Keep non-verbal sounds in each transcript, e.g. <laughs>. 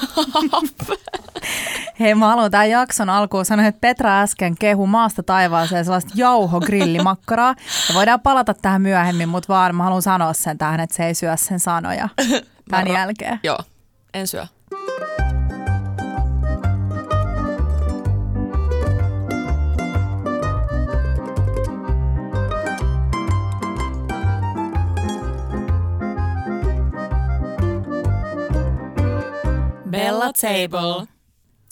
<laughs> Hei, mä haluan tämän jakson alkuun sanoa, että Petra äsken kehu maasta taivaaseen sellaista jauhogrillimakkaraa. Ja voidaan palata tähän myöhemmin, mutta vaan mä haluan sanoa sen tähän, että se ei syö sen sanoja <laughs> tämän Mä ra- jälkeen. Joo, en syö. Bella Table.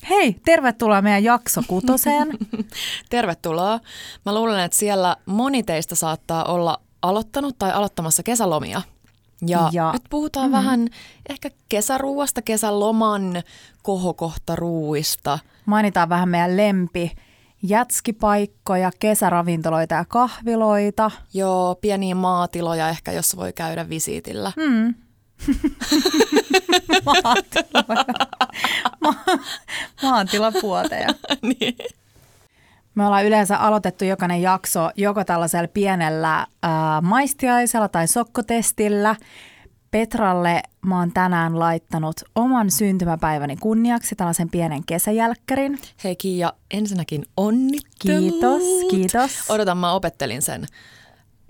Hei, tervetuloa meidän jakso kutoseen. <laughs> Tervetuloa. Mä luulen, että siellä moni teistä saattaa olla aloittanut tai aloittamassa kesälomia. Ja, Ja- nyt puhutaan mm-hmm. vähän ehkä kesäruuasta, kesäloman kohokohtaruuista. Mainitaan vähän meidän lempi jätskipaikkoja, kesäravintoloita ja kahviloita. Joo, pieniä maatiloja ehkä, jossa voi käydä visiitillä. Mm. Maatiloja. Ma- maatilapuoteja. niin. Me ollaan yleensä aloitettu jokainen jakso joko tällaisella pienellä ää, maistiaisella tai sokkotestillä. Petralle mä oon tänään laittanut oman syntymäpäiväni kunniaksi tällaisen pienen kesäjälkkärin. Hei Kiia, ensinnäkin onnittelut. Kiitos, kiitos. Odotan, mä opettelin sen.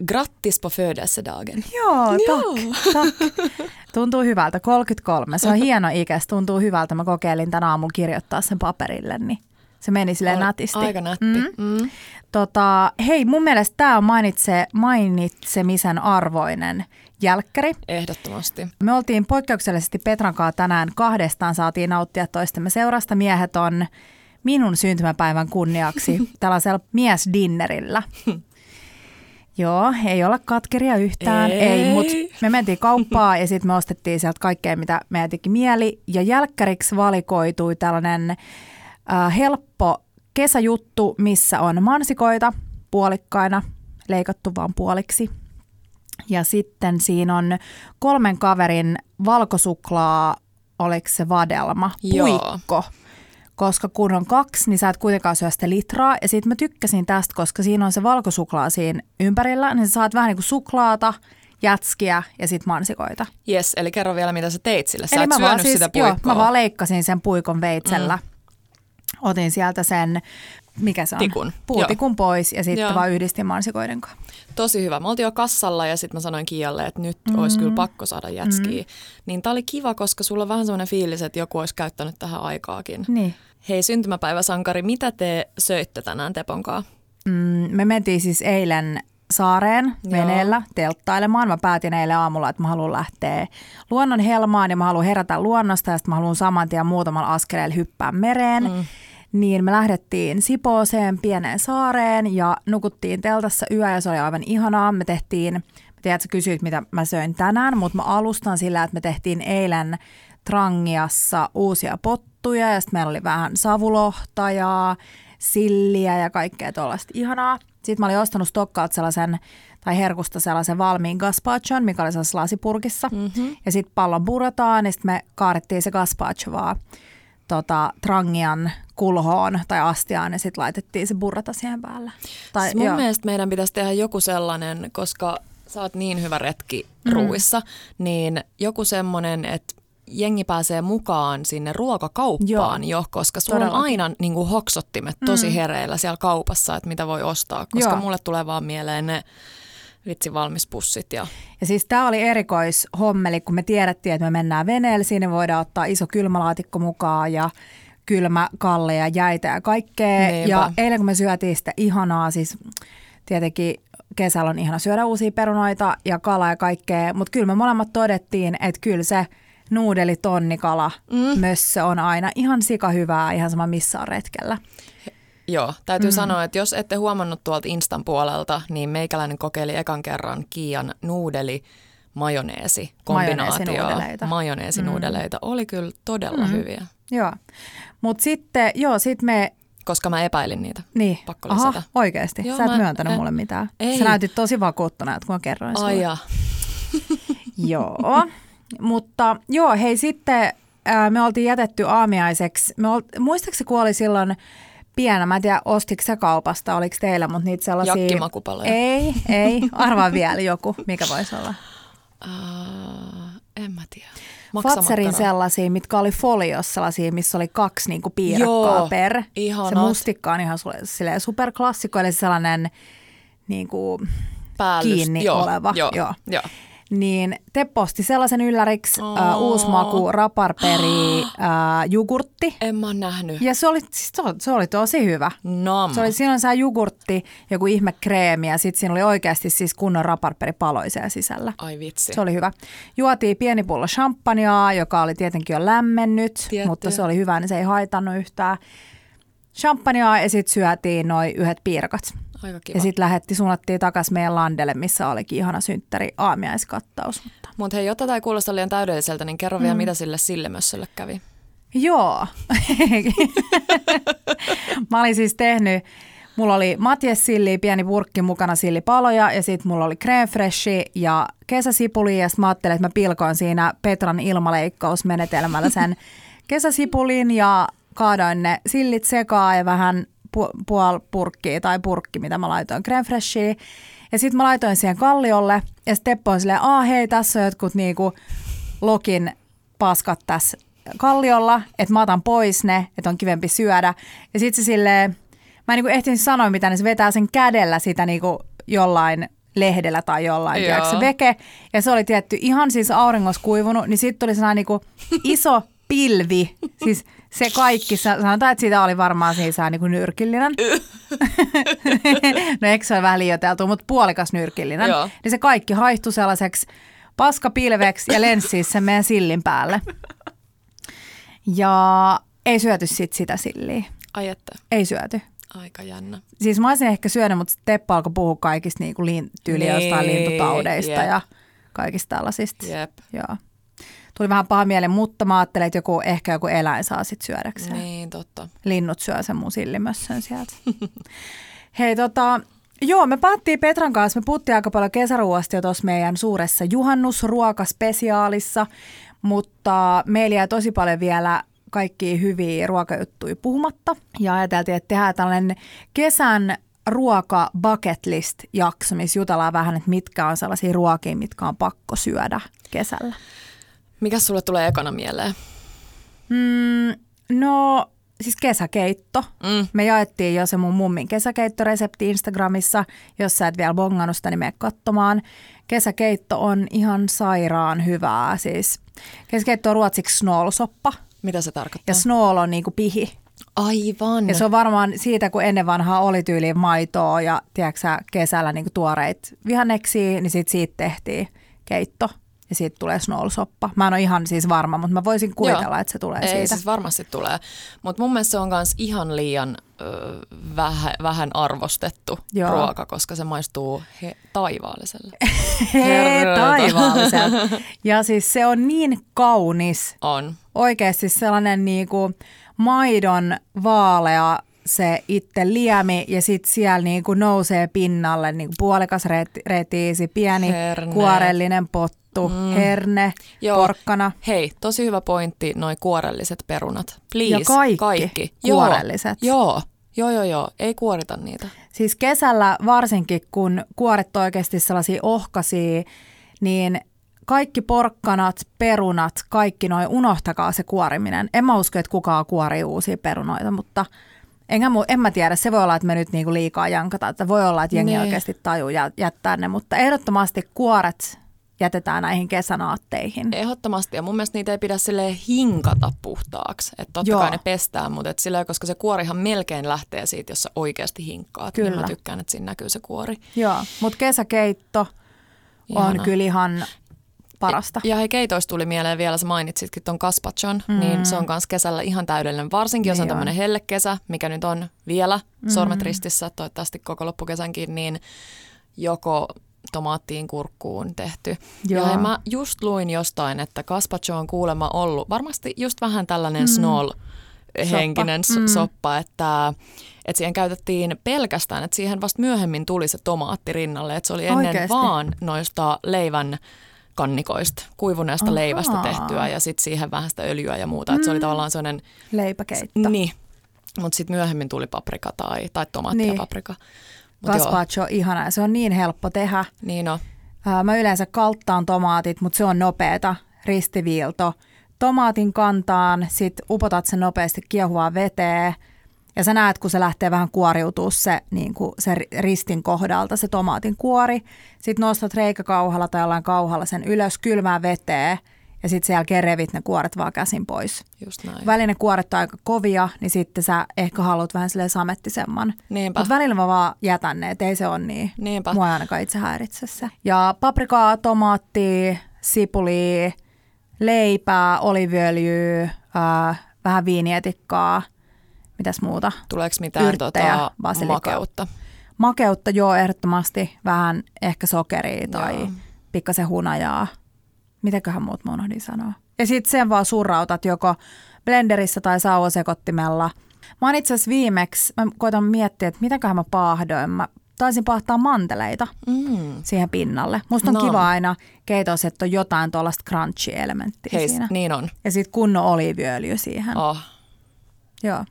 Grattis på födelsedagen. Joo, Joo. tack, tack. Tuntuu hyvältä. 33. Se on hieno ikä. Se tuntuu hyvältä. Mä kokeilin tänä aamulla kirjoittaa sen paperille, niin se meni silleen nätisti. Aika nätti. Mm. Mm. Tota, hei, mun mielestä tämä on mainitse, mainitsemisen arvoinen jälkkäri. Ehdottomasti. Me oltiin poikkeuksellisesti Petran kanssa tänään kahdestaan, saatiin nauttia toistemme seurasta. Miehet on minun syntymäpäivän kunniaksi <laughs> tällaisella miesdinnerillä. Joo, ei olla katkeria yhtään, ei, Ei. mutta me mentiin kauppaan ja sitten me ostettiin sieltä kaikkea, mitä meidän teki mieli. Ja jälkkäriksi valikoitui tällainen äh, helppo kesäjuttu, missä on mansikoita puolikkaina, leikattu vaan puoliksi. Ja sitten siinä on kolmen kaverin valkosuklaa, oliko se vadelma, Joo. Koska kun on kaksi, niin sä et kuitenkaan syö sitä litraa. Ja sitten mä tykkäsin tästä, koska siinä on se valkosuklaa siinä ympärillä, niin sä saat vähän niin kuin suklaata, jätskiä ja sitten mansikoita. Yes, eli kerro vielä, mitä sä teit sille. Sä Eli et mä syönyt vaan, siis, sitä joo, puikkoa. mä vaan leikkasin sen puikon veitsellä. Mm. Otin sieltä sen, mikä se on? Tikun. Puutikun pois ja sitten Joo. vaan yhdistin mansikoiden kanssa. Tosi hyvä. Me oltiin jo kassalla ja sitten mä sanoin Kialle, että nyt mm. olisi kyllä pakko saada jätskiä. Mm. Niin tää oli kiva, koska sulla on vähän semmoinen fiilis, että joku olisi käyttänyt tähän aikaakin. Niin. Hei syntymäpäiväsankari, mitä te söitte tänään Teponkaa? Mm, me mentiin siis eilen saareen Joo. veneellä telttailemaan. Mä päätin eilen aamulla, että mä haluan lähteä luonnon helmaan ja mä haluan herätä luonnosta ja sitten mä haluan saman tien muutamalla askeleella hyppää mereen. Mm. Niin me lähdettiin Sipooseen pieneen saareen ja nukuttiin teltassa yö ja se oli aivan ihanaa. Me tehtiin, mä tiedän, että sä kysyit mitä mä söin tänään, mutta mä alustan sillä, että me tehtiin eilen Trangiassa uusia pottuja ja sitten meillä oli vähän savulohta ja silliä ja kaikkea tuollaista ihanaa. Sitten mä olin ostanut Stokkalta sellaisen, tai herkusta sellaisen valmiin gazpachon, mikä oli sellaisessa lasipurkissa. Mm-hmm. Ja sitten pallon purataan, ja sitten me kaarettiin se gazpacho vaan tota, trangian kulhoon tai astiaan, ja sitten laitettiin se burrata siihen päälle. Tai, Siis mun joo. mielestä meidän pitäisi tehdä joku sellainen, koska sä oot niin hyvä retki ruuissa, niin joku semmoinen, että jengi pääsee mukaan sinne ruokakauppaan jo, koska sulla on Todellakin. aina niin kuin hoksottimet tosi hereillä siellä kaupassa, että mitä voi ostaa, koska Joo. mulle tulee vaan mieleen ne vitsi valmispussit ja Ja siis tämä oli erikoishommeli, kun me tiedettiin, että me mennään veneellä, siinä voidaan ottaa iso kylmälaatikko mukaan ja kylmä kalle ja jäitä ja kaikkea. Niinpä. Ja eilen kun me syötiin sitä ihanaa, siis tietenkin kesällä on ihana syödä uusia perunoita ja kalaa ja kaikkea, mutta kyllä me molemmat todettiin, että kyllä se nuudeli tonnikala mm. mössö on aina ihan sika hyvää, ihan sama missä on retkellä. Joo, täytyy mm. sanoa, että jos ette huomannut tuolta Instan puolelta, niin meikäläinen kokeili ekan kerran Kiian nuudeli majoneesi kombinaatio. Majoneesinuudeleita. Majoneesinuudeleita. Oli kyllä todella mm. hyviä, Joo, mutta sitten, joo, sitten me koska mä epäilin niitä. Niin. Pakko Aha, lisätä. oikeasti. Joo, Sä et mä- myöntänyt en- mulle mitään. Ei. Sä näytit tosi vakuuttuneelta, kun mä kerroin sulle. Ai ja. <laughs> Joo. Mutta joo, hei sitten ää, me oltiin jätetty aamiaiseksi. Me ol, muistaakseni kun oli silloin pienä, mä en tiedä ostiko se kaupasta, oliko teillä, mutta niitä sellaisia... Jakkimakupaloja. Ei, ei. <laughs> Arvaa vielä joku, mikä voisi olla. Uh, en mä tiedä. Fatserin sellaisia, mitkä oli foliossa sellaisia, missä oli kaksi niinku piirakkaa Joo, per. ihanat. Se mustikka on ihan silleen superklassikko, eli sellainen niinku, Päällys. kiinni joo, oleva. Joo, Joo. joo. Niin Teppo osti sellaisen ylläriksi Oo. uh, uusi maku, raparperi, <gasps> uh, jogurtti. En mä nähnyt. Ja se oli, siis se oli, se oli tosi hyvä. Nam. Se oli, siinä on se jogurtti, joku ihme kreemi ja sitten siinä oli oikeasti siis kunnon raparperipaloja siellä sisällä. Ai vitsi. Se oli hyvä. Juotiin pieni pullo champagnea, joka oli tietenkin jo lämmennyt, Tietty. mutta se oli hyvä, niin se ei haitannut yhtään. Champagnea ja sitten syötiin noin yhdet piirakat. Aika kiva. Ja sitten lähetti, suunnattiin takaisin meidän landelle, missä olikin ihana synttäri aamiaiskattaus. Mutta Mutta hei, jotta tämä kuulosta liian täydelliseltä, niin kerro mm. vielä, mitä sille sillemössölle kävi. Joo. <laughs> Mä olin siis tehnyt, mulla oli Matjes silli, pieni purkki mukana sillipaloja ja sitten mulla oli creme freshi ja kesäsipuli ja mä ajattelin, että mä pilkoin siinä Petran ilmaleikkausmenetelmällä sen <laughs> kesäsipulin ja kaadoin ne sillit sekaan ja vähän pu- puol purkkiä tai purkki, mitä mä laitoin creme freshia. Ja sitten mä laitoin siihen kalliolle ja sitten Teppo on silleen, aa hei, tässä on jotkut niinku lokin paskat tässä kalliolla, että mä otan pois ne, että on kivempi syödä. Ja sitten se silleen, mä en niinku ehtinyt sanoa mitä, niin se vetää sen kädellä sitä niinku jollain lehdellä tai jollain, tiedätkö, se veke. Ja se oli tietty ihan siis auringossa kuivunut, niin sitten tuli sellainen niinku <laughs> iso pilvi, siis se kaikki, sa- sanotaan, että siitä oli varmaan siis vähän niin kuin nyrkillinen. <laughs> no eikö se ole vähän liioiteltu, mutta puolikas nyrkillinen. Joo. Niin se kaikki haihtui sellaiseksi paskapilveksi ja lensi siis sen meidän sillin päälle. Ja ei syöty sit sitä silliä. Ai että, Ei syöty. aika jännä. Siis mä olisin ehkä syönyt, mutta Teppo alkoi puhua kaikista niinku liin, tyyli jostain Niin, lintutaudeista jep. ja kaikista tällaisista. Jep. Joo. Tuli vähän paha mieli, mutta mä ajattelin, että joku, ehkä joku eläin saa sit syödäkseen. Niin, totta. Linnut syö sen mun sillimössön sieltä. <laughs> Hei tota, joo, me päättiin Petran kanssa, me puhuttiin aika paljon kesäruoasta jo tuossa meidän suuressa juhannusruokaspesiaalissa, mutta meillä jäi tosi paljon vielä kaikkia hyviä ruokajuttuja puhumatta. Ja ajateltiin, että tehdään tällainen kesän ruoka bucket list jakso, missä jutellaan vähän, että mitkä on sellaisia ruokia, mitkä on pakko syödä kesällä. Mikä sulle tulee ekana mieleen? Mm, no siis kesäkeitto. Mm. Me jaettiin jo se mun mummin kesäkeittoresepti Instagramissa. Jos sä et vielä bongannut sitä, niin mene katsomaan. Kesäkeitto on ihan sairaan hyvää. Siis kesäkeitto on ruotsiksi snålsoppa. Mitä se tarkoittaa? Ja snål on niinku pihi. Aivan. Ja se on varmaan siitä, kun ennen vanhaa oli tyyliin maitoa ja tiedätkö, sä, kesällä niinku tuoreit vihanneksia, niin sit siitä tehtiin keitto. Ja siitä tulee snålsoppa. Mä en ole ihan siis varma, mutta mä voisin kuvitella, Joo. että se tulee Ei, siitä. siis varmasti tulee. Mutta mun mielestä se on myös ihan liian ö, vähän, vähän arvostettu Joo. ruoka, koska se maistuu he, taivaalliselle. <laughs> Hei, Herra. taivaalliselta. Ja siis se on niin kaunis. On. Oikeasti sellainen niinku maidon vaalea se itse liemi ja sitten siellä niinku nousee pinnalle niinku puolikas reti- retiisi, pieni Herne. kuorellinen pottu, mm. herne, Joo. porkkana. Hei, tosi hyvä pointti, noi kuorelliset perunat. Please, Ja kaikki kaikki. kuorelliset. Joo, joo, joo, joo, joo. ei kuorita niitä. Siis kesällä varsinkin, kun kuoret oikeasti sellaisia ohkaisia, niin kaikki porkkanat, perunat, kaikki noin, unohtakaa se kuoriminen. En mä usko, että kukaan kuorii uusia perunoita, mutta enkä mu, en mä tiedä. Se voi olla, että me nyt niinku liikaa jankataan, että voi olla, että jengi Niin. oikeasti tajuu jä- jättää ne, mutta ehdottomasti kuoret jätetään näihin kesänaatteihin. Ehdottomasti, ja mun mielestä niitä ei pidä sille hinkata puhtaaksi. Että totta Joo. kai ne pestään, mutta et silleen, koska se kuorihan melkein lähtee siitä, jos sä oikeasti hinkkaat. Niin Kyllä. mä tykkään, että siinä näkyy se kuori. Joo, mutta kesäkeitto on Ihana. kyllä ihan parasta. Ja hei, keitoista tuli mieleen vielä, sä mainitsitkin ton kaspachon, mm. niin se on myös kesällä ihan täydellinen. Varsinkin jos on Niin tämmöinen hellekesä, mikä nyt on vielä mm. sormet ristissä, toivottavasti koko loppukesänkin, niin joko tomaattiin kurkkuun tehty. Joo. Ja hei, mä just luin jostain, että gazpacho on kuulemma ollut varmasti just vähän tällainen mm. snol henkinen Soppa. soppa, Mm. soppa että, että siihen käytettiin pelkästään, että siihen vasta myöhemmin tuli se tomaatti rinnalle, että se oli ennen Oikeesti? vaan noista leivän kannikoista, kuivuneesta Ahaa. leivästä tehtyä ja sitten siihen vähän sitä öljyä ja muuta. Että se oli tavallaan sellainen, Leipäkeitto. niin, mutta sitten myöhemmin tuli paprika tai, tai tomaatti Niin. ja paprika. Gazpacho on ihana se on niin helppo tehdä. niin Ää, Mä yleensä kalttaan tomaatit, mutta se on nopeeta, ristiviilto. tomaatin kantaan, sit upotat sen nopeasti kiehuvaa veteen ja sä näet, kun se lähtee vähän kuoriutua se, niin kuin se ristin kohdalta, se tomaatin kuori. Sitten nostat reikäkauhalla tai jollain kauhalla sen ylös kylmään veteen ja sitten sen jälkeen revit ne kuoret vaan käsin pois. Just näin. Välillä kuoret on aika kovia, niin sitten sä ehkä haluat vähän silleen samettisemman. Niinpä. Mutta välillä mä vaan jätän ne, ei se ole niin. Niinpä. Mua ei ainakaan itse häiritse se. Ja paprikaa, tomaattia, sipulia, leipää, oliviöljyä, äh, vähän viinietikkaa, mitäs muuta. Tuleeko mitään Yrttejä, tota, makeutta? Makeutta joo ehdottomasti, vähän ehkä sokeria tai Joo. pikkasen hunajaa. Mitäköhän muut mä unohdin sanoa. Ja sitten sen vaan surrautat joko blenderissä tai sauvasekottimella. Mä oon itse asiassa viimeksi, mä koitan miettiä, että mitäköhän mä paahdoin. Mä taisin paahtaa manteleita Mm. siihen pinnalle. Musta on No. kiva aina keitossa, että on jotain tuollaista crunchy-elementtiä Hei, siinä. niin on. Ja sitten kunnon oliiviöljy siihen. Oh. Joo.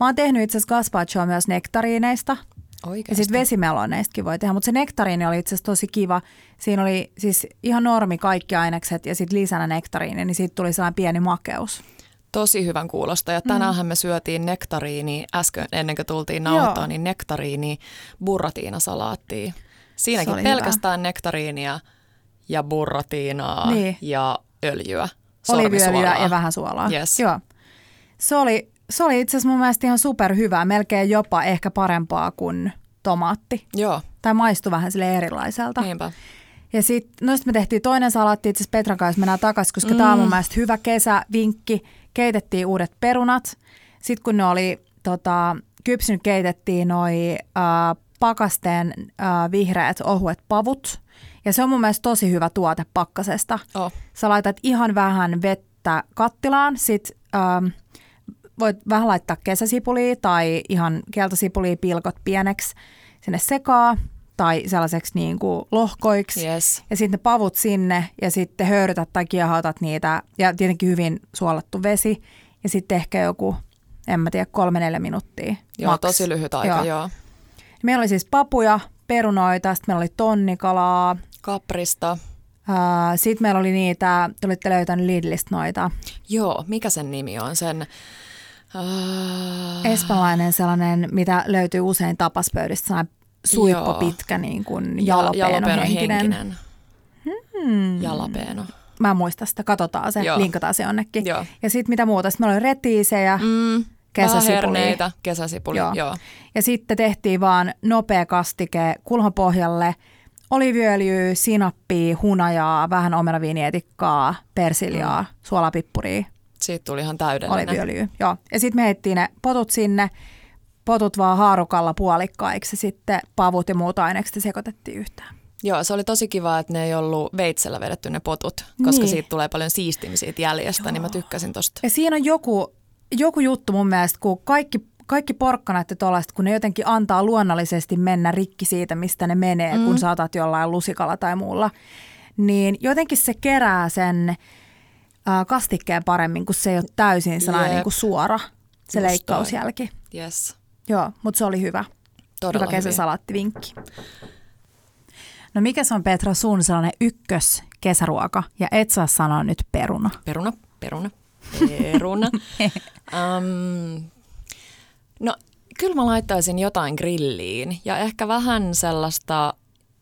Mä oon tehnyt itse asiassa gazpachoa myös nektariineista. Ja Oikeasti. sitten vesimeloneistakin voi tehdä, mutta se nektariini oli itse asiassa tosi kiva. Siinä oli siis ihan normi kaikki ainekset ja sitten lisänä nektariini, niin siitä tuli sellainen pieni makeus. Tosi hyvän kuulosta. Ja tänäänhän me syötiin nektariini äsken ennen kuin tultiin nauhoittaa, niin nektariini burratiinasalaattia. Siinäkin pelkästään nektariinia ja burratiinaa Niin. ja öljyä. Sormisuolaa. ja vähän suolaa. Yes. Joo. Se oli, se oli itse asiassa mun mielestä ihan superhyvää, melkein jopa ehkä parempaa kuin tomaatti. Joo, Tai maistui vähän sille erilaiselta. niinpä. Ja sitten no sit me tehtiin toinen salaatti itse asiassa Petran kanssa, mennään takaisin, koska mm. tämä on mun mielestä hyvä kesävinkki. Keitettiin uudet perunat. Sitten kun ne oli tota, kypsynyt, keitettiin noi äh, pakasteen äh, vihreät ohuet pavut. Ja se on mun mielestä tosi hyvä tuote pakkasesta. Oh. Sä laitat ihan vähän vettä kattilaan, sit ähm, voit vähän laittaa kesäsipulia tai ihan keltasipulia pilkot pieneksi sinne sekaa tai sellaiseksi niin kuin lohkoiksi. Yes. Ja sitten ne pavut sinne ja sitten höyrytät tai kiehautat niitä ja tietenkin hyvin suolattu vesi ja sitten ehkä joku, en mä tiedä, kolme neljä minuuttia. Joo, maks. tosi lyhyt aika, Joo. joo. Meillä oli siis papuja, perunoita, sitten meillä oli tonnikalaa, Kaprista. sitten meillä oli niitä, te olitte löytänyt Lidlistä noita, Joo, mikä sen nimi on? Sen... Uh, espanjalainen sellainen, mitä löytyy usein tapaspöydistä, sellainen suippo pitkä niin kuin jalapeno henkinen. henkinen. Hmm. Jalapeno. Mä en muista sitä, katsotaan se, Joo. linkataan se jonnekin. Joo. Ja sitten mitä muuta, sitten meillä oli retiisejä, Mm, Kesäsipulia. vähän kesäsipuli, Joo. joo. Ja sitten tehtiin vaan nopea kastike kulhopohjalle, oliviöljyä, sinappia, hunajaa, vähän omenaviinietikkaa, persiljaa, Mm. suolapippuria, Siitä tuli ihan täydellinen. oliviöljyä. Joo. Ja sitten me heitettiin ne potut sinne, potut vaan haarukalla puolikkaiksi sitten pavut ja muut ainekset sekoitettiin yhteen. Joo, se oli tosi kiva, että ne ei ollut veitsellä vedetty ne potut, koska Niin. siitä tulee paljon siistimistä siitä jäljestä, niin mä tykkäsin tosta. Ja siinä on joku, joku juttu mun mielestä, kun kaikki, kaikki porkkanat ja tollaiset, kun ne jotenkin antaa luonnollisesti mennä rikki siitä, mistä ne menee, mm. kun saatat jollain lusikalla tai muulla, niin jotenkin se kerää sen kastikkeen paremmin, kun se ei ole täysin sellainen niin kuin suora, se Just leikkausjälki. Yes, Joo, mutta se oli hyvä. todella hyvä kesäsalaattivinkki. No mikä se on Petra sun sellainen ykkös kesäruoka? Ja et saa sanoa nyt peruna. Peruna, peruna, peruna. <laughs> um, no, kyllä mä laittaisin jotain grilliin ja ehkä vähän sellaista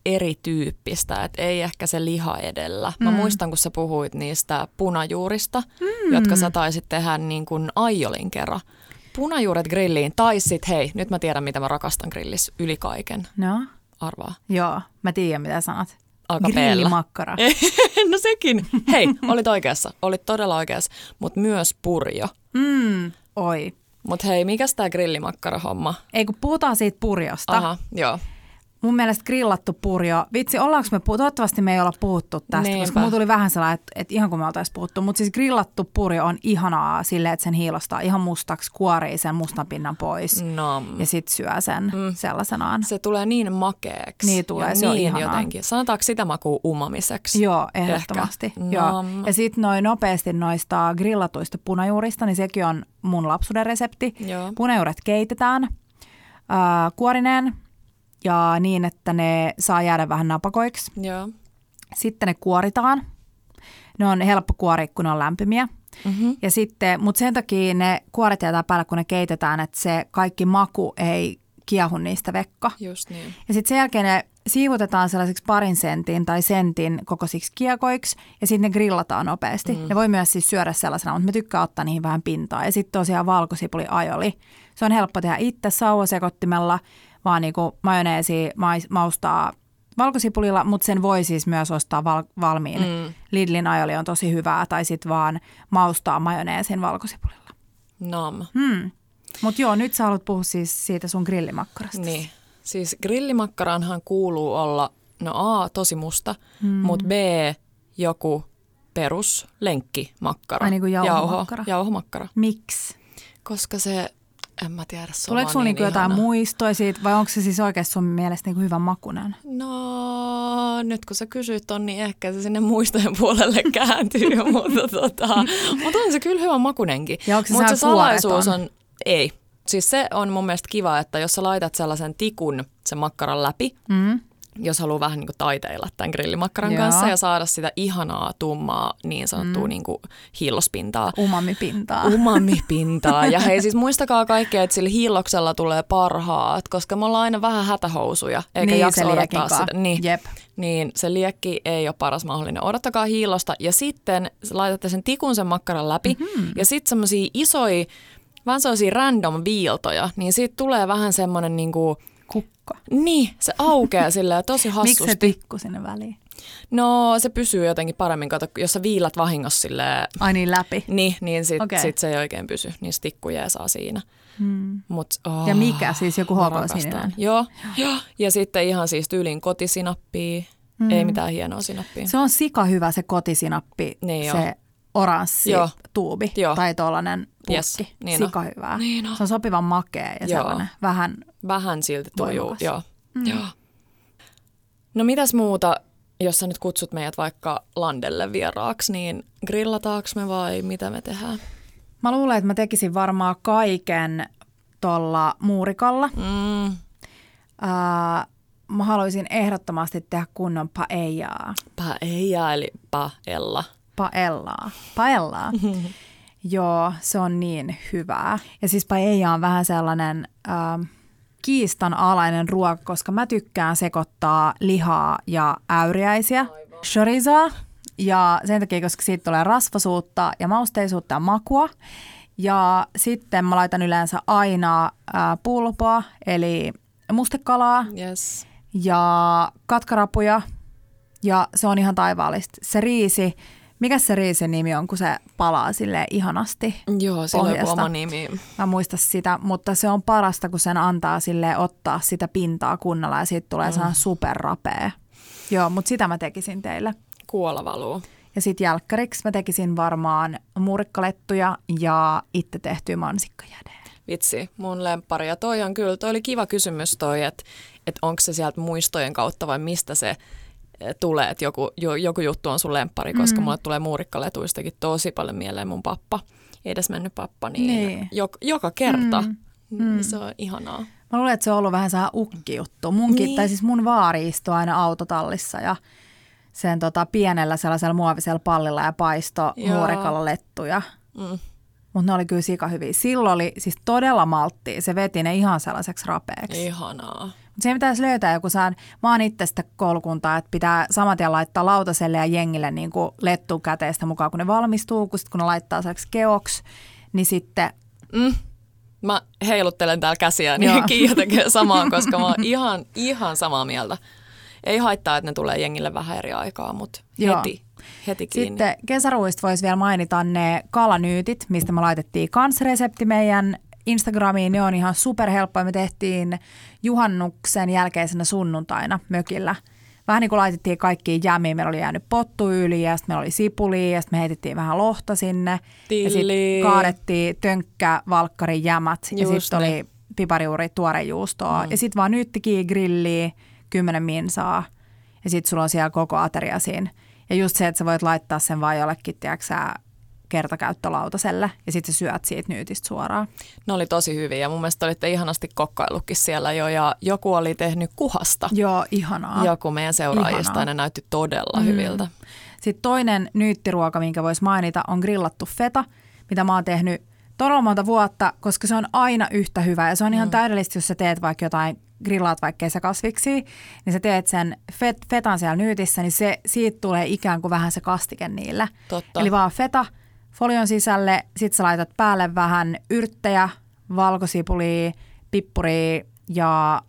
erityyppistä, että ei ehkä se liha edellä. Mä Mm. muistan, kun sä puhuit niistä punajuurista, mm. jotka sä taisit tehdä niin kuin aiolin kerran. Punajuuret grilliin, tai sit hei, nyt mä tiedän mitä mä rakastan grillissä yli kaiken. No, Arvaa. joo, mä tiedän mitä sanot. Alkaa Grillimakkara. <laughs> no sekin. Hei, olit oikeassa. Olit todella oikeassa. Mutta myös purjo. Mm, oi. Mutta hei, mikäs tää grillimakkara-homma? Ei kun puhutaan siitä purjosta. Aha, joo. Mun mielestä grillattu purjo, vitsi ollaanko me, puhuttu, toivottavasti me ei olla puhuttu tästä, Niinpä. koska mulla tuli vähän sellainen, että, että ihan kuin me oltaisiin puhuttu, mutta siis grillattu purjo on ihanaa silleen, että sen hiilostaa ihan mustaksi, kuorii sen mustan pinnan pois No, ja sit syö sen mm. sellaisenaan. se tulee niin makeeksi. Niin tulee, ja se on niin ihanaa. jotenkin. Sanotaanko sitä makuu umamiseksi? Joo, ehdottomasti. Ehkä. Joo. Nam. Ja sitten noin nopeasti noista grillatuista punajuurista, niin sekin on mun lapsuuden resepti. Joo. Punajuuret keitetään äh, kuorineen ja niin, että ne saa jäädä vähän napakoiksi. Joo. Sitten ne kuoritaan. Ne on helppo kuori, kun ne on lämpimiä. Mm-hmm. Ja sitten, mutta sen takia ne kuoret jätetään päälle, kun ne keitetään, että se kaikki maku ei kiehu niistä vekka. Just niin. Ja sitten sen jälkeen ne siivutetaan sellaisiksi parin sentin tai sentin kokoisiksi kiekoiksi ja sitten ne grillataan nopeasti. Mm. Ne voi myös siis syödä sellaisena, mutta mä tykkään ottaa niihin vähän pintaa. Ja sitten tosiaan valkosipuli ajoli. Se on helppo tehdä itse sauvasekottimella, vaan niinku majoneesi maustaa valkosipulilla, mutta sen voi siis myös ostaa val- valmiin. Mm. Lidlin ajoli on tosi hyvää tai sitten vaan maustaa majoneesin valkosipulilla. Nam. Hmm. Mutta joo, nyt sä haluat puhua siis siitä sun grillimakkarasta. Niin. Siis grillimakkaranhan kuuluu olla, no A, tosi musta, mm. mutta B, joku perus lenkkimakkara. Ai niin kuin jauhomakkara. Jauho, jauhomakkara. Miksi? Koska se, en mä tiedä, se Tuleeko sulla niin niinku jotain muistoja siitä, vai onko se siis oikeasti sun mielestä niinku hyvän makunen? No, nyt kun sä kysyt on, niin ehkä se sinne muistojen puolelle <laughs> kääntyy, <laughs> mutta, tota, mutta on se kyllä hyvän makunenkin. Ja onko se, mutta se salaisuus on? on, ei, Siis se on mun mielestä kiva, että jos sä laitat sellaisen tikun sen makkaran läpi, mm. Jos haluaa vähän niin kuin taiteilla tämän grillimakkaran Joo. kanssa ja saada sitä ihanaa tummaa niin sanottua mm. niin kuin hiillospintaa. Umamipintaa. <laughs> Umamipintaa. Ja hei siis muistakaa kaikkea, että sillä hiilloksella tulee parhaat, koska me ollaan aina vähän hätähousuja, eikä niin, jaksa odottaa sitä. Niin. Jep. niin se liekki ei ole paras mahdollinen. Odottakaa hiillosta ja sitten laitatte sen tikun sen makkaran läpi Mm-hmm. ja sitten semmoisia isoja vähän sellaisia random viiltoja, niin siitä tulee vähän semmoinen niinku, Kukka. niin, se aukeaa silleen tosi hassusti. Miksi se tikku sinne väliin? No se pysyy jotenkin paremmin, kato, jos sä viilat vahingossa silleen, Ai niin läpi. niin, niin sit, Okei. sit se ei oikein pysy, niin tikku jää saa siinä. Hmm. Mut, oh, Ja mikä siis, joku HK-sininen? Joo, joo. Ja sitten ihan siis tyylin kotisinappia, Mm. ei mitään hienoa sinappia. Se on sika hyvä se kotisinappi, Niin se oranssi Joo. tuubi Joo. tai tuollainen purkki. Yes, niin sika hyvää. Niin on. Se on sopivan makea ja Joo. sellainen vähän Vähän silti Voimakas. joo. Mm. joo. No mitäs muuta, jos sä nyt kutsut meidät vaikka landelle vieraaksi, niin grillataaks me vai mitä me tehdään? Mä luulen, että mä tekisin varmaan kaiken tuolla muurikalla. Mm, Ää, mä haluaisin ehdottomasti tehdä kunnon paellaa. paella eli paella. Paellaa. Paellaa. <laughs> Joo, se on niin hyvää. Ja siis paella on vähän sellainen ähm, kiistanalainen ruoka, koska mä tykkään sekoittaa lihaa ja äyriäisiä. Chorizoa. Ja sen takia, koska siitä tulee rasvasuutta ja mausteisuutta ja makua. Ja sitten mä laitan yleensä aina äh, pulpoa, eli mustekalaa Yes. ja katkarapuja ja se on ihan taivaallista. Se riisi, mikä se riisin nimi on, kun se palaa sille ihanasti? Joo, sillä on oma nimi. Mä muista sitä, mutta se on parasta, kun sen antaa sille ottaa sitä pintaa kunnolla ja siitä tulee mm. superrapea. Joo, mutta sitä mä tekisin teille. Kuola valuu. Ja sitten jälkkäriksi mä tekisin varmaan murikkalettuja ja itse tehtyä mansikkajäde. Vitsi, mun lemppari. Ja toi on kyllä, toi oli kiva kysymys toi, että et onko se sieltä muistojen kautta vai mistä se tulee, että joku, jo, joku juttu on sun lemppari, koska Mm. mulle tulee muurikkaletuistakin tosi paljon mieleen mun pappa, edes mennyt pappa, niin, Niin. Joka, joka kerta. Mm. Mm. Mm. Se on ihanaa. Mä luulen, että se on ollut vähän sehän ukki-juttu. Munkin, Niin. niin. tai siis mun vaari istuu aina autotallissa ja sen tota, pienellä sellaisella muovisella pallilla ja paisto muurikalla lettuja. Mm. Mutta ne oli kyllä sika hyviä. Silloin oli siis todella malttia. Se veti ne ihan sellaiseksi rapeaksi. Ihanaa. Mut siihen pitäisi löytää joku saan, mä oon itse sitä koulukuntaa, että pitää saman tien laittaa lautaselle ja jengille niin kuin lettu käteistä mukaan, kun ne valmistuu, kun, sit, kun ne laittaa sellaiseksi keoksi, niin sitten Mm. Mä heiluttelen täällä käsiä, niin Kiia tekee samaa, <laughs> koska mä oon ihan, ihan samaa mieltä. Ei haittaa, että ne tulee jengille vähän eri aikaa, mutta Joo. heti, heti kiinni. Sitten kesäruuista voisi vielä mainita ne kalanyytit, mistä me laitettiin kans resepti meidän Instagramiin. Ne on ihan superhelppoja. Me tehtiin juhannuksen jälkeisenä sunnuntaina mökillä. Vähän niin kuin laitettiin kaikkiin jämiin. Meillä oli jäänyt pottu yli ja sitten meillä oli sipuli ja sitten me heitettiin vähän lohta sinne. Ja Tilli. sitten kaadettiin tönkkä, valkkarin jämät ja Just sitten niin. oli piparijuuri, tuorejuustoa. Mm. Ja sitten vaan nyttikin grilliä, kymmenen minsaa ja sitten sulla on siellä koko ateria siinä. Ja just se, että sä voit laittaa sen vaan jollekin, tiedätkö kertakäyttölautaselle ja sitten sä syöt siitä nyytistä suoraan. Ne oli tosi hyviä ja mun mielestä olitte ihanasti kokkaillutkin siellä jo ja joku oli tehnyt kuhasta. Joo, ihanaa. Joku meidän seuraajista Ihanaa. ne näytti todella Mm. hyviltä. Sitten toinen nyyttiruoka, minkä voisi mainita, on grillattu feta, mitä mä oon tehnyt todella monta vuotta, koska se on aina yhtä hyvä. Ja se on ihan mm. täydellistä, jos sä teet vaikka jotain, grillaat vaikka kesäkasviksi, niin sä teet sen fet, fetan siellä nyytissä, niin se, siitä tulee ikään kuin vähän se kastike niille. Totta. Eli vaan feta folion sisälle, sit sä laitat päälle vähän yrttejä, valkosipulia, pippuria ja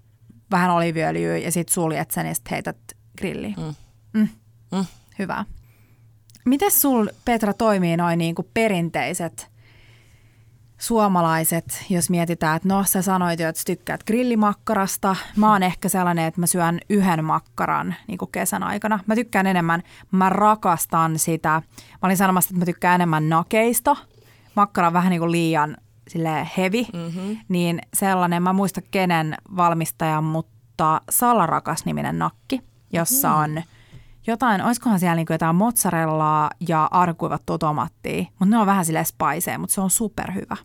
vähän oliiviöljyä ja sit suljet sen ja sit heität grilliin. Mm. Mm. Mm. Hyvä. Miten sul, Petra, toimii noin niin kuin perinteiset suomalaiset, jos mietitään, että no sä sanoit jo, että sä tykkäät grillimakkarasta. Mä oon ehkä sellainen, että mä syön yhden makkaran niin kuin kesän aikana. Mä tykkään enemmän, mä rakastan sitä. Mä olin sanomassa, että mä tykkään enemmän nakeista. Makkara on vähän niin kuin liian sille heavy, mm-hmm. niin sellainen, mä muista kenen valmistajan, mutta Salarakas-niminen nakki, jossa mm-hmm. on jotain, olisikohan siellä niin jotain mozzarellaa ja arkuivattua tomattia, mutta ne on vähän sille spiceja, mutta se on superhyvä.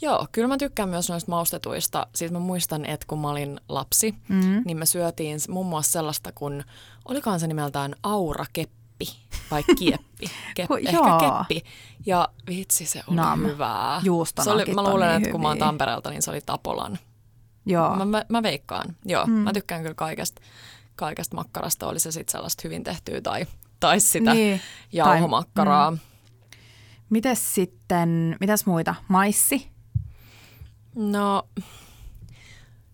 Joo, kyllä mä tykkään myös noista maustetuista. Siis mä muistan, että kun mä olin lapsi, mm-hmm. niin me syötiin muun muassa sellaista kuin, olikohan se nimeltään aurakeppi vai <laughs> kieppi? Keppi, ehkä Joo. keppi. Ja vitsi, se oli Nam. hyvää. Se oli, mä luulen, niin että kun mä oon. Tampereelta, niin se oli Tapolan. Joo. Mä, mä, mä veikkaan. Joo, mm. mä tykkään kyllä kaikesta, kaikesta makkarasta. Oli se sitten sellaista hyvin tehtyä tai, tai sitä Niin. jauhomakkaraa. Tai- Mites sitten, mitäs muita? Maissi? No,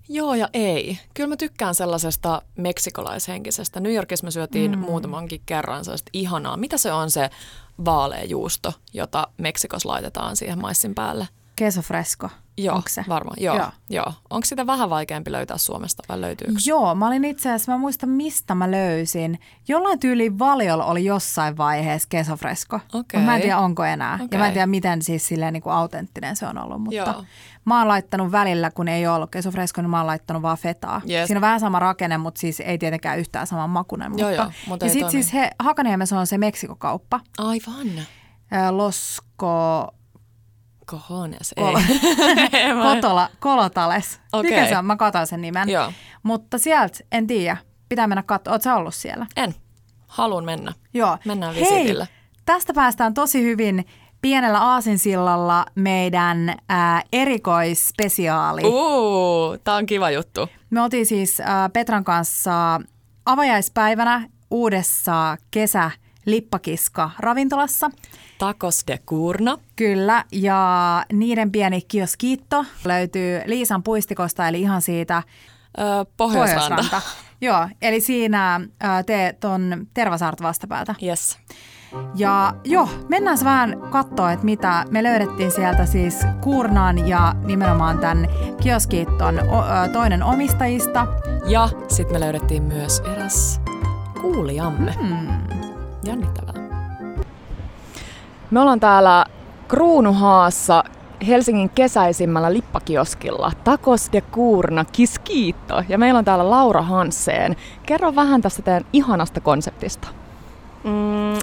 joo ja ei. Kyllä mä tykkään sellaisesta meksikolaishenkisestä. New Yorkissa me syötiin mm. muutamankin kerran sellaista ihanaa. Mitä se on se vaalea juusto, jota Meksikossa laitetaan siihen maissin päälle? Queso fresco. Joo, Onko se? varmaan. Joo, Joo. joo. joo. Onko sitä vähän vaikeampi löytää Suomesta vai löytyykö? Joo, mä olin itse asiassa, mä muistan mistä mä löysin. Jollain tyyliin Valiolla oli jossain vaiheessa. Okei. Mut Mä en tiedä onko enää. Ja mä en tiedä miten siis silleen niin kuin autenttinen se on ollut. Mutta Joo. mä oon laittanut välillä, kun ei ollut queso fresco, niin mä oon laittanut vaan fetaa. Yes. Siinä on vähän sama rakenne, mutta siis ei tietenkään yhtään saman makunen. Joo, mutta. joo, mutta ja ei sit toimi. siis he, Hakaniemessä on se Meksikokauppa. Aivan. Losko, Cojones, Kol- ei. <laughs> Kotola, Kolotales. Okei. Mikä se on? Mä katoin sen nimen. Joo. Mutta sieltä, en tiedä, pitää mennä katsoa. Oletko ollut siellä? En. Haluan mennä. Joo. Mennään Hei, visitille. tästä päästään tosi hyvin pienellä aasinsillalla meidän ää, erikoisspesiaali. Uu, tää on kiva juttu. Me oltiin siis ää, Petran kanssa avajaispäivänä uudessa kesä Lippakiska ravintolassa. Tacos de Curna. Kyllä, ja niiden pieni kioskiitto löytyy Liisan puistikosta, eli ihan siitä Öö, Pohjoisranta. Joo, eli siinä teet on Tervasaarta vastapäätä. Yes. Ja joo, mennään vähän katsoa, että mitä me löydettiin sieltä siis Kurnan ja nimenomaan tämän kioskiitton toinen omistajista. Ja sitten me löydettiin myös eräs kuulijamme. Hmm. Jännittävää. Me ollaan täällä Kruunuhaassa Helsingin kesäisimmällä lippakioskilla Tacos de Kurna Kiskiitto. Ja meillä on täällä Laura Hansseen. Kerro vähän tästä teidän ihanasta konseptista. Mm,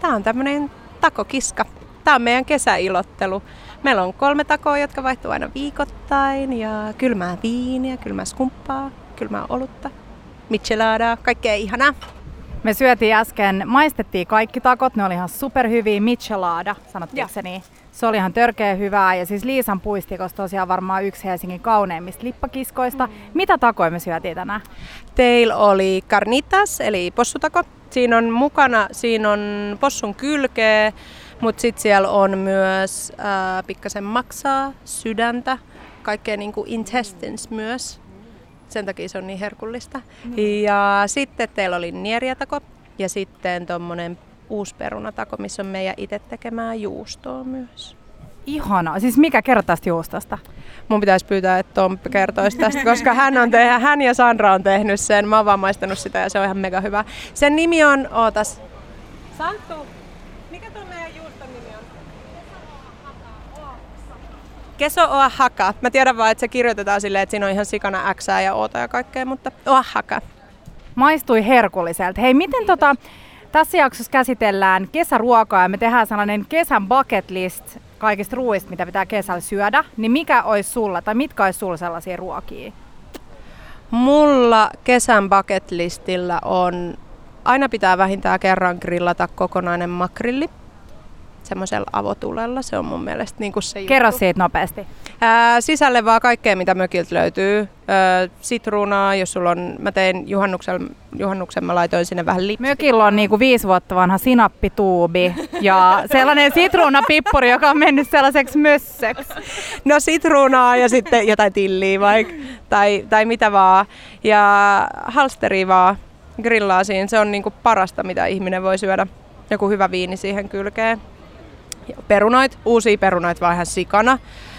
Tämä on tämmöinen takokiska. Tämä on meidän kesäilottelu. Meillä on kolme takoa, jotka vaihtuu aina viikoittain. Ja kylmää viiniä, kylmää skumppaa, kylmää olutta, micheladaa, kaikkea ihanaa. Me syötiin äsken, maistettiin kaikki takot, ne oli ihan superhyviä, michelada, sanottiinko se niin? Se oli ihan törkeä hyvää ja siis Liisan puistikossa tosiaan varmaan yksi Helsingin kauneimmista lippakiskoista. Mm. Mitä takoja me syötiin tänään? Teillä oli carnitas, eli possutako. Siinä on mukana, siinä on possun kylkeä, mutta sitten siellä on myös äh, pikkasen maksaa, sydäntä, kaikkea niinku intestines myös. Sen takia se on niin herkullista. Ja sitten teillä oli nieriatako ja sitten tuommoinen uusperunatako, missä on meidän itse tekemää juustoa myös. Ihana. Siis mikä kerro tästä juustosta? Mun pitäisi pyytää, että Tom kertoisi tästä, koska hän, on te- hän ja Sandra on tehnyt sen. Mä oon vaan maistanut sitä ja se on ihan mega hyvä. Sen nimi on, ootas. Santtu, mikä tuo meidän juuston nimi on? Keso Oaxaca. Mä tiedän vaan, että se kirjoitetaan silleen, että siinä on ihan sikana X ja Ota ja kaikkea, mutta Oaxaca. Maistui herkulliselta. Hei, miten tota, tässä jaksossa käsitellään kesäruokaa ja me tehdään sellainen kesän bucket list kaikista ruuista, mitä pitää kesällä syödä, niin mikä olisi sulla, tai mitkä olisi sulla sellaisia ruokia? Mulla kesän bucket listillä on aina pitää vähintään kerran grillata kokonainen makrilli semmoisella avotulella. Se on mun mielestä niin kuin se juttu. Kerro siitä nopeasti. Ää, sisälle vaan kaikkea, mitä mökiltä löytyy. Ää, sitruunaa, jos sulla on, mä tein juhannuksen, juhannuksen mä laitoin sinne vähän lipstiä. Mökillä on niinku viisi vuotta vanha sinappituubi ja <laughs> sellainen sitruunapippuri, joka on mennyt sellaiseksi mössöksi. No sitruunaa ja sitten jotain tilliä vaikka, tai, tai mitä vaan. Ja halsteri vaan grillaa siinä. Se on niinku parasta, mitä ihminen voi syödä. Joku hyvä viini siihen kylkeen. Perunoit, uusia perunoit vaan ihan sikana.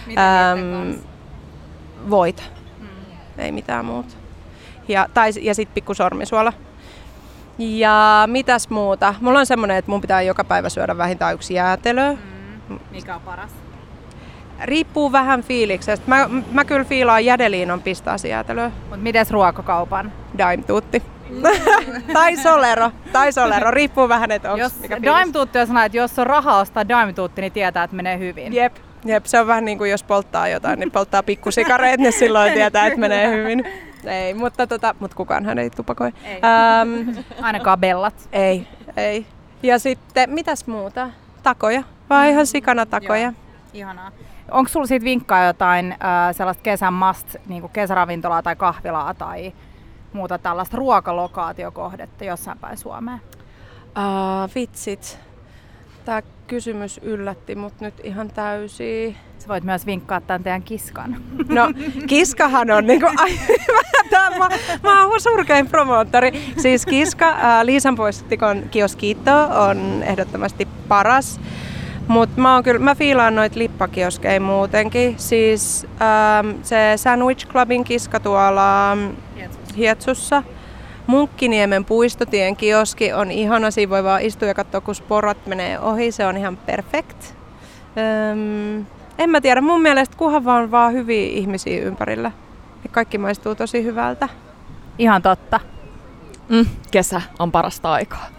Ähm, voita. Mm. Ei mitään muuta. Ja, tai, ja sitten pikku sormisuola. Ja mitäs muuta? Mulla on semmonen, että mun pitää joka päivä syödä vähintään yksi jäätelö. Mm. Mikä on paras? Riippuu vähän fiiliksestä. Mä, mä kyllä fiilaan jädeliinon pistaasijäätelöä. Mut mites ruokakaupan? Daim tuutti. <laughs> tai solero, tai solero, riippuu vähän, että onko Jos Daim tuutti on sanoo, että jos on rahaa ostaa Daim tuutti, niin tietää, että menee hyvin. Jep, jep, se on vähän niin kuin jos polttaa jotain, niin polttaa pikkusikareet, niin silloin tietää, että menee hyvin. Ei, mutta, tota, mutta kukaanhan ei tupakoi. Ei. Ähm, Ainakaan bellat. Ei, ei. Ja sitten, mitäs muuta? Takoja, vaan ihan sikana takoja. Joo. Ihanaa. Onko sulla siitä vinkkaa jotain äh, sellaista kesän must, niin kesäravintolaa tai kahvilaa tai muuta tällaista ruokalokaatiokohdetta jossain päin Suomeen? Uh, vitsit. Tämä kysymys yllätti mut nyt ihan täysin. Sä voit myös vinkkaa tämän teidän kiskan. No, kiskahan on niinku, ai, mä, <laughs> mä, mä oon surkein promoottori. Siis kiska, ää, Liisan poistikon kioskito on ehdottomasti paras. Mutta mä, kyllä, mä fiilaan noita lippakioskeja muutenkin. Siis ähm, se Sandwich Clubin kiska tuolla. Hietsussa. Munkkiniemen puistotien kioski on ihana. Siinä voi vaan istua ja katsoa, kun sporat menee ohi. Se on ihan perfect. Ähm, en mä tiedä. Mun mielestä kuhan vaan vaan hyviä ihmisiä ympärillä. Ja kaikki maistuu tosi hyvältä. Ihan totta. Mm, kesä on parasta aikaa.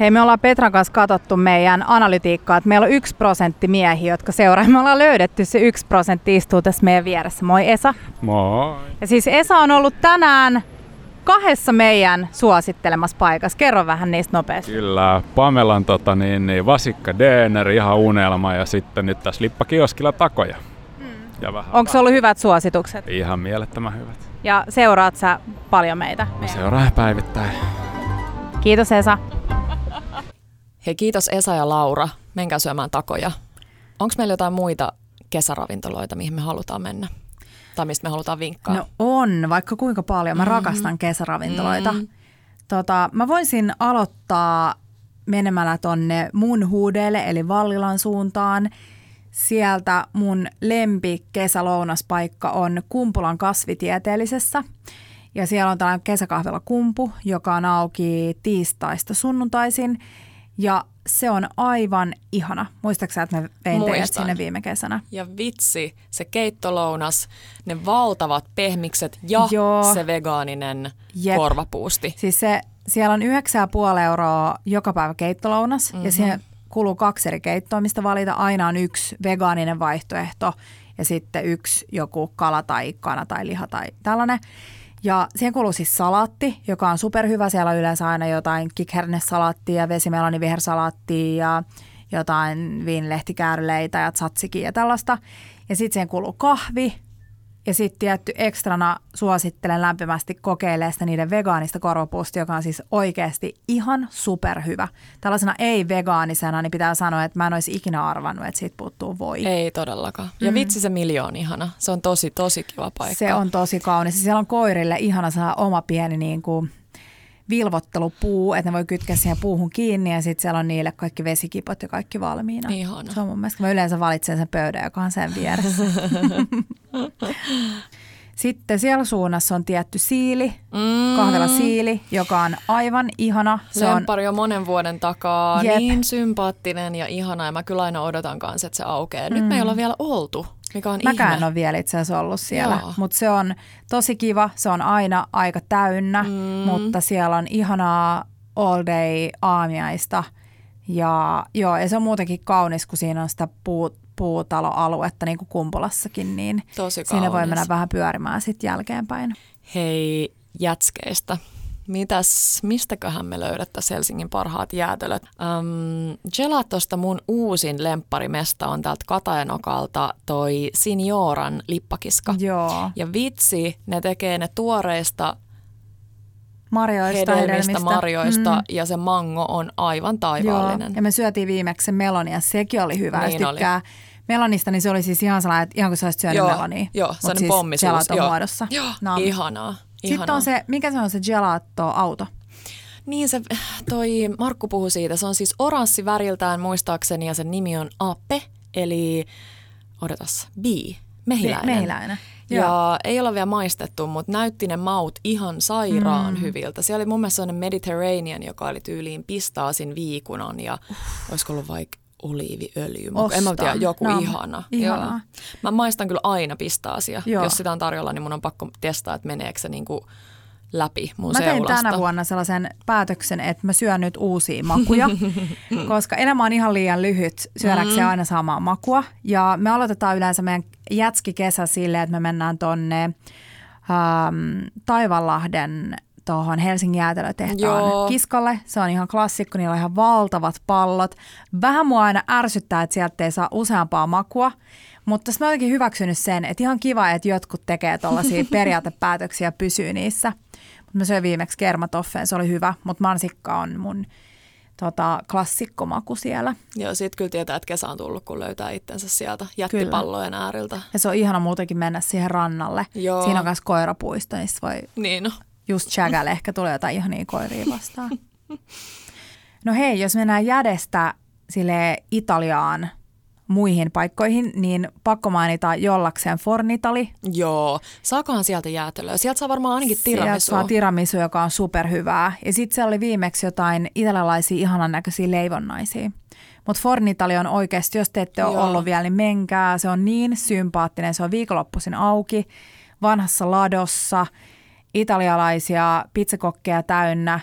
Hei, me ollaan Petran kanssa katsottu meidän analytiikkaa, että meillä on yksi prosentti miehiä, jotka seuraa. Me ollaan löydetty se yksi prosentti istuu tässä meidän vieressä. Moi Esa. Moi. Ja siis Esa on ollut tänään kahdessa meidän suosittelemassa paikassa. Kerro vähän niistä nopeasti. Kyllä, Pamelan tota, niin, niin, vasikka Deener, ihan unelma ja sitten nyt tässä lippakioskilla takoja. Mm. Ja vähän Onko se ollut hyvät suositukset? Ihan mielettömän hyvät. Ja seuraat sä paljon meitä? Seuraan päivittäin. Kiitos Esa. Hei kiitos Esa ja Laura. Menkää syömään takoja. Onko meillä jotain muita kesäravintoloita, mihin me halutaan mennä? Tai mistä me halutaan vinkkaa? No on, vaikka kuinka paljon. Mä mm-hmm. rakastan kesäravintoloita. Mm-hmm. Tota, mä voisin aloittaa menemällä tonne mun huudeelle, eli Vallilan suuntaan. Sieltä mun lempi kesälounaspaikka on Kumpulan kasvitieteellisessä. Ja siellä on tällainen kesäkahvela Kumpu, joka on auki tiistaista sunnuntaisin. Ja se on aivan ihana. Muistaaksä, että mä vein Muistan. teidät sinne viime kesänä? Ja vitsi, se keittolounas, ne valtavat pehmikset ja Joo. se vegaaninen Jep. korvapuusti. Siis se, siellä on 9,5 euroa joka päivä keittolounas mm-hmm. ja mhm. siihen kuluu kaksi eri keittoa, mistä valita. Aina on yksi vegaaninen vaihtoehto ja sitten yksi joku kala tai kana tai liha tai tällainen. Ja siihen kuuluu siis salaatti, joka on superhyvä. Siellä on yleensä aina jotain kikhernesalaattia vesimeloni vihersalaattia ja jotain viinilehtikääryleitä ja tsatsikia ja tällaista. Ja sitten siihen kuuluu kahvi, ja sitten tietty ekstrana suosittelen lämpimästi kokeilemaan sitä niiden vegaanista korvapuusta, joka on siis oikeasti ihan superhyvä. Tällaisena ei-vegaanisena niin pitää sanoa, että mä en olisi ikinä arvannut, että siitä puuttuu voi. Ei todellakaan. Ja mm. vitsi se miljoon ihana. Se on tosi, tosi kiva paikka. Se on tosi kaunis. Siellä on koirille ihana oma pieni niin kuin vilvottelupuu, että ne voi kytkeä siihen puuhun kiinni ja sitten siellä on niille kaikki vesikipot ja kaikki valmiina. Ihana. Se on mun mielestä, mä yleensä valitsen sen pöydän, joka on sen vieressä. <laughs> Sitten siellä suunnassa on tietty siili, mm. kahvela siili, joka on aivan ihana. Se Lempari on jo monen vuoden takaa, Jep. niin sympaattinen ja ihana ja mä kyllä aina odotan kanssa, että se aukeaa. Nyt mm. me ei olla vielä oltu mikä on Mäkään ihme. ole vielä itse asiassa ollut siellä, mutta se on tosi kiva. Se on aina aika täynnä, mm. mutta siellä on ihanaa all day aamiaista. Ja, joo, ja se on muutenkin kaunis, kun siinä on sitä puu, puutaloaluetta, niin kuin Kumpulassakin, niin Tosi siinä voi mennä vähän pyörimään sitten jälkeenpäin. Hei, jätskeistä. Mitäs, mistäköhän me löydettäisiin Helsingin parhaat jäätelöt? Um, gelatosta mun uusin lempparimesta on täältä Katajanokalta toi Signoran lippakiska. Joo. Ja vitsi, ne tekee ne tuoreista Marjoista, hedelmistä, hedelmistä. marjoista Mm. ja se mango on aivan taivaallinen. Joo. Ja me syötiin viimeksi se meloni ja sekin oli hyvä. Niin Jos tykkää melonista, niin se oli siis ihan sellainen, että ihan kuin sä olisit syönyt Joo, melonia. joo, Mut sellainen siis joo. muodossa. Joo, Nam. ihanaa. Sitten ihanaa. on se, mikä se on se gelato-auto? Niin se, toi Markku puhui siitä. Se on siis oranssi väriltään muistaakseni ja sen nimi on Ape, eli odotas, B, mehiläinen. Mehiläinen. Joo. Ja ei ole vielä maistettu, mutta näytti ne maut ihan sairaan mm. hyviltä. Siellä oli mun mielestä sellainen Mediterranean, joka oli tyyliin pistaasin viikunan ja olisiko ollut vaikka oliiviöljy. Mutta En mä tiedä, joku Nam. ihana. Ihanaa. Joo. Mä maistan kyllä aina pistaasia. Joo. Jos sitä on tarjolla, niin mun on pakko testaa, että meneekö se niinku läpi mun Mä tein seulasta. tänä vuonna sellaisen päätöksen, että mä syön nyt uusia makuja, <laughs> koska elämä on ihan liian lyhyt syödäkseen Mm. aina samaa makua. Ja me aloitetaan yleensä meidän jätski-kesä silleen, että me mennään tonne ähm, Taivanlahden tuohon Helsingin jäätelötehtaan Joo. kiskalle. Se on ihan klassikko, niillä on ihan valtavat pallot. Vähän mua aina ärsyttää, että sieltä ei saa useampaa makua, mutta mä oon jotenkin hyväksynyt sen, että ihan kiva, että jotkut tekee tuollaisia <laughs> periaatepäätöksiä ja pysyy niissä. Mut mä söin viimeksi kermatoffeen, se oli hyvä, mutta mansikka on mun tota, klassikkomaku siellä. Joo, sit kyllä tietää, että kesä on tullut, kun löytää itsensä sieltä jättipallojen ääriltä. Ja se on ihana muutenkin mennä siihen rannalle. Joo. Siinä on myös koirapuisto, niin voi Niin no. Just chagalle ehkä tulee jotain ihania koiria vastaan. No hei, jos mennään jädestä sille Italiaan muihin paikkoihin, niin pakko mainita jollakseen Fornitali. Joo. Saakohan sieltä jäätelöä? Sieltä saa varmaan ainakin Sieltä tiramisua. saa tiramisu, joka on superhyvää. Ja sitten siellä oli viimeksi jotain italialaisia ihanan näköisiä leivonnaisia. Mutta Fornitali on oikeasti, jos te ette ole Joo. ollut vielä, niin menkää. Se on niin sympaattinen. Se on viikonloppuisin auki, vanhassa ladossa, italialaisia pizzakokkeja täynnä.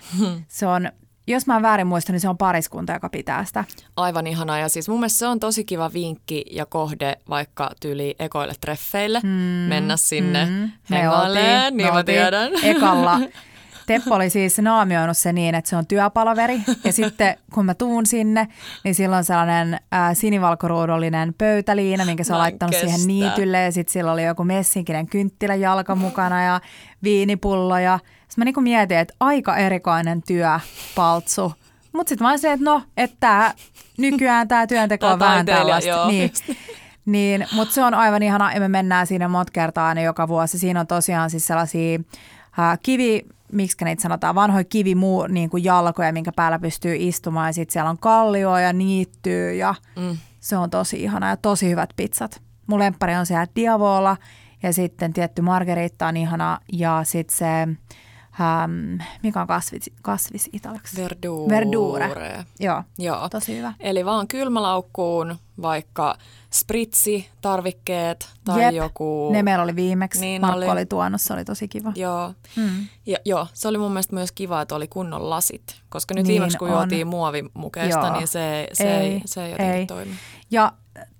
Se on, jos mä en väärin muista, niin se on pariskunta, joka pitää sitä. Aivan ihanaa. Ja siis mun mielestä se on tosi kiva vinkki ja kohde vaikka tyyli ekoille treffeille. Mm, mennä sinne mm, hengailemaan, niin me mä tiedän. Ekalla. <laughs> Teppo oli siis naamioinut se niin, että se on työpalaveri. Ja sitten kun mä tuun sinne, niin silloin on sellainen ää, sinivalkoruudullinen pöytäliina, minkä se on laittanut siihen kestä. niitylle. Ja sitten sillä oli joku messinkinen kynttilä jalka mukana ja viinipullo. Ja sitten mä niinku mietin, että aika erikoinen työ, paltsu. Mutta sitten mä olin se, että no, että tää, nykyään tämä työnteko on vähän tällaista. joo. Niin. Niin, mutta se on aivan ihana ja me mennään siinä monta kertaa aina joka vuosi. Siinä on tosiaan siis sellaisia äh, kivi, miksi niitä sanotaan, vanhoja kivimuu niin kuin jalkoja, minkä päällä pystyy istumaan ja sitten siellä on kallioa ja niittyy ja Mm. se on tosi ihana ja tosi hyvät pizzat. Mun lemppari on se Diavola ja sitten tietty margeritta on ihana ja sitten se, ähm, mikä on kasvis, kasvis italiaksi? Verdure. Verdure. Joo, Joo. tosi hyvä. Eli vaan kylmälaukkuun vaikka spritsi, tarvikkeet tai Jep, joku... Ne meillä oli viimeksi. Niin Markku oli. oli. oli tuonut, se oli tosi kiva. Joo. Mm. Ja, joo, se oli mun mielestä myös kiva, että oli kunnon lasit. Koska nyt Niin viimeksi kun on. juotiin muovimukeista, Joo. niin se, se, ei, Ei, se ei jotenkin ei. toimi. Ja,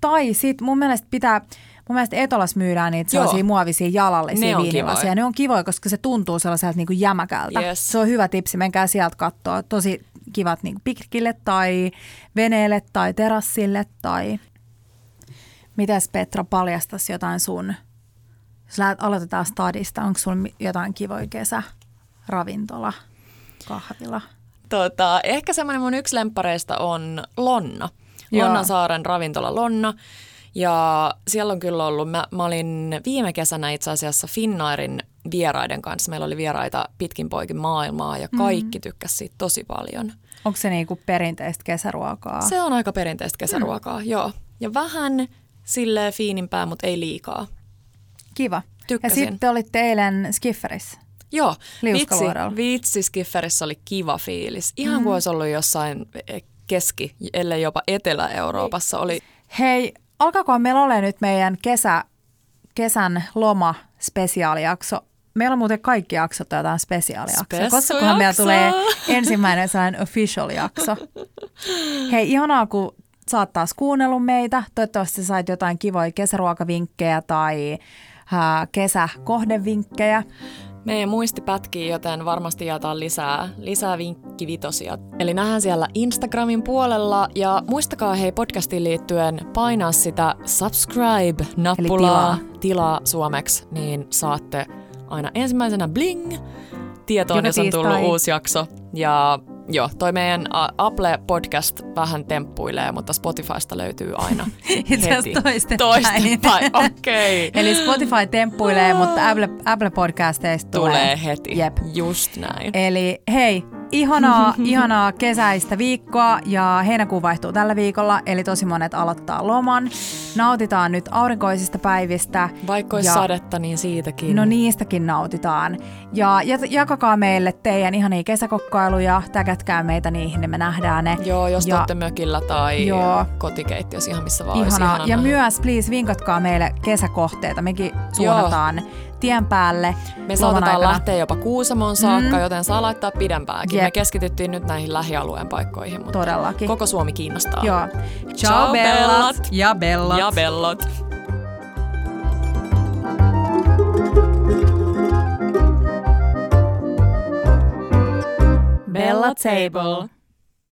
tai sit mun mielestä pitää, mun mielestä Etolas myydään niitä Joo. sellaisia muovisia Ne jalallisia on viinilaseja. kivoja. Ne on kivoja, koska se tuntuu sellaiselta niin kuin jämäkältä. Yes. Se on hyvä tipsi, menkää sieltä katsoa. Tosi kivat niin piknikille tai veneelle tai terassille tai... Mitäs Petra paljastaisi jotain sun, jos lähdet, aloitetaan stadista, onko mi- jotain kivoja kesä, ravintola, kahvila? Tota, ehkä semmoinen mun yksi lemppareista on Lonna. Joo. Lonnansaaren ravintola Lonna. Ja siellä on kyllä ollut, mä, mä olin viime kesänä itse asiassa Finnairin vieraiden kanssa. Meillä oli vieraita pitkin poikin maailmaa ja kaikki mm. tykkäsivät siitä tosi paljon. Onko se niinku perinteistä kesäruokaa? Se on aika perinteistä kesäruokaa, mm. joo. Ja vähän sille fiinimpää, mutta ei liikaa. Kiva. Tykkäsin. Ja sitten olitte eilen Skifferissä. Joo, vitsi, vitsi Skifferissä oli kiva fiilis. Ihan mm. kuin olisi ollut jossain eh, keski, ellei jopa Etelä-Euroopassa. Oli, Hei, alkaakohan meillä ole nyt meidän kesä, kesän loma spesiaalijakso. Meillä on muuten kaikki jaksot jotain spesiaalijaksoja. Koskakohan meillä tulee ensimmäinen sellainen official jakso. <laughs> Hei, ihanaa kun sä oot taas kuunnellut meitä. Toivottavasti sait jotain kivoja kesäruokavinkkejä tai ää, kesäkohdevinkkejä. Meidän muisti pätkii, joten varmasti jaetaan lisää, lisää vinkkivitosia. Eli nähdään siellä Instagramin puolella ja muistakaa hei podcastiin liittyen painaa sitä subscribe-nappulaa, tilaa. tilaa suomeksi, niin saatte aina ensimmäisenä bling tietoon, Joka jos on tullut tiistai. uusi jakso. Ja joo, toi meidän Apple Podcast vähän temppuilee, mutta Spotifysta löytyy aina <laughs> Itse heti. asiassa toistepäin. Toistepäin, <laughs> okei. Okay. Eli Spotify temppuilee, mutta Apple, Apple Podcasteista tulee. Tulee heti. Jep. Just näin. Eli hei, ihanaa, ihanaa kesäistä viikkoa ja heinäkuu vaihtuu tällä viikolla, eli tosi monet aloittaa loman. Nautitaan nyt aurinkoisista päivistä. Vaikka olisi ja- sadetta, niin siitäkin. No niistäkin nautitaan. Ja jakakaa meille teidän ihania kesäkokkailuja, täkätkää meitä niihin, niin me nähdään ne. Joo, jos ja, te olette mökillä tai Joo. kotikeittiössä ihan missä vaan Ihanaa. ihana Ja nähdä. myös, please, vinkatkaa meille kesäkohteita. Mekin suunnataan tien päälle. Me saatetaan lähteä jopa Kuusamoon saakka, Mm. joten saa laittaa pidempääkin. Jep. Me keskityttiin nyt näihin lähialueen paikkoihin, mutta Todellakin. koko Suomi kiinnostaa. Joo. Ciao, bellat. Ja bellat. Ja bellot. Bella Table.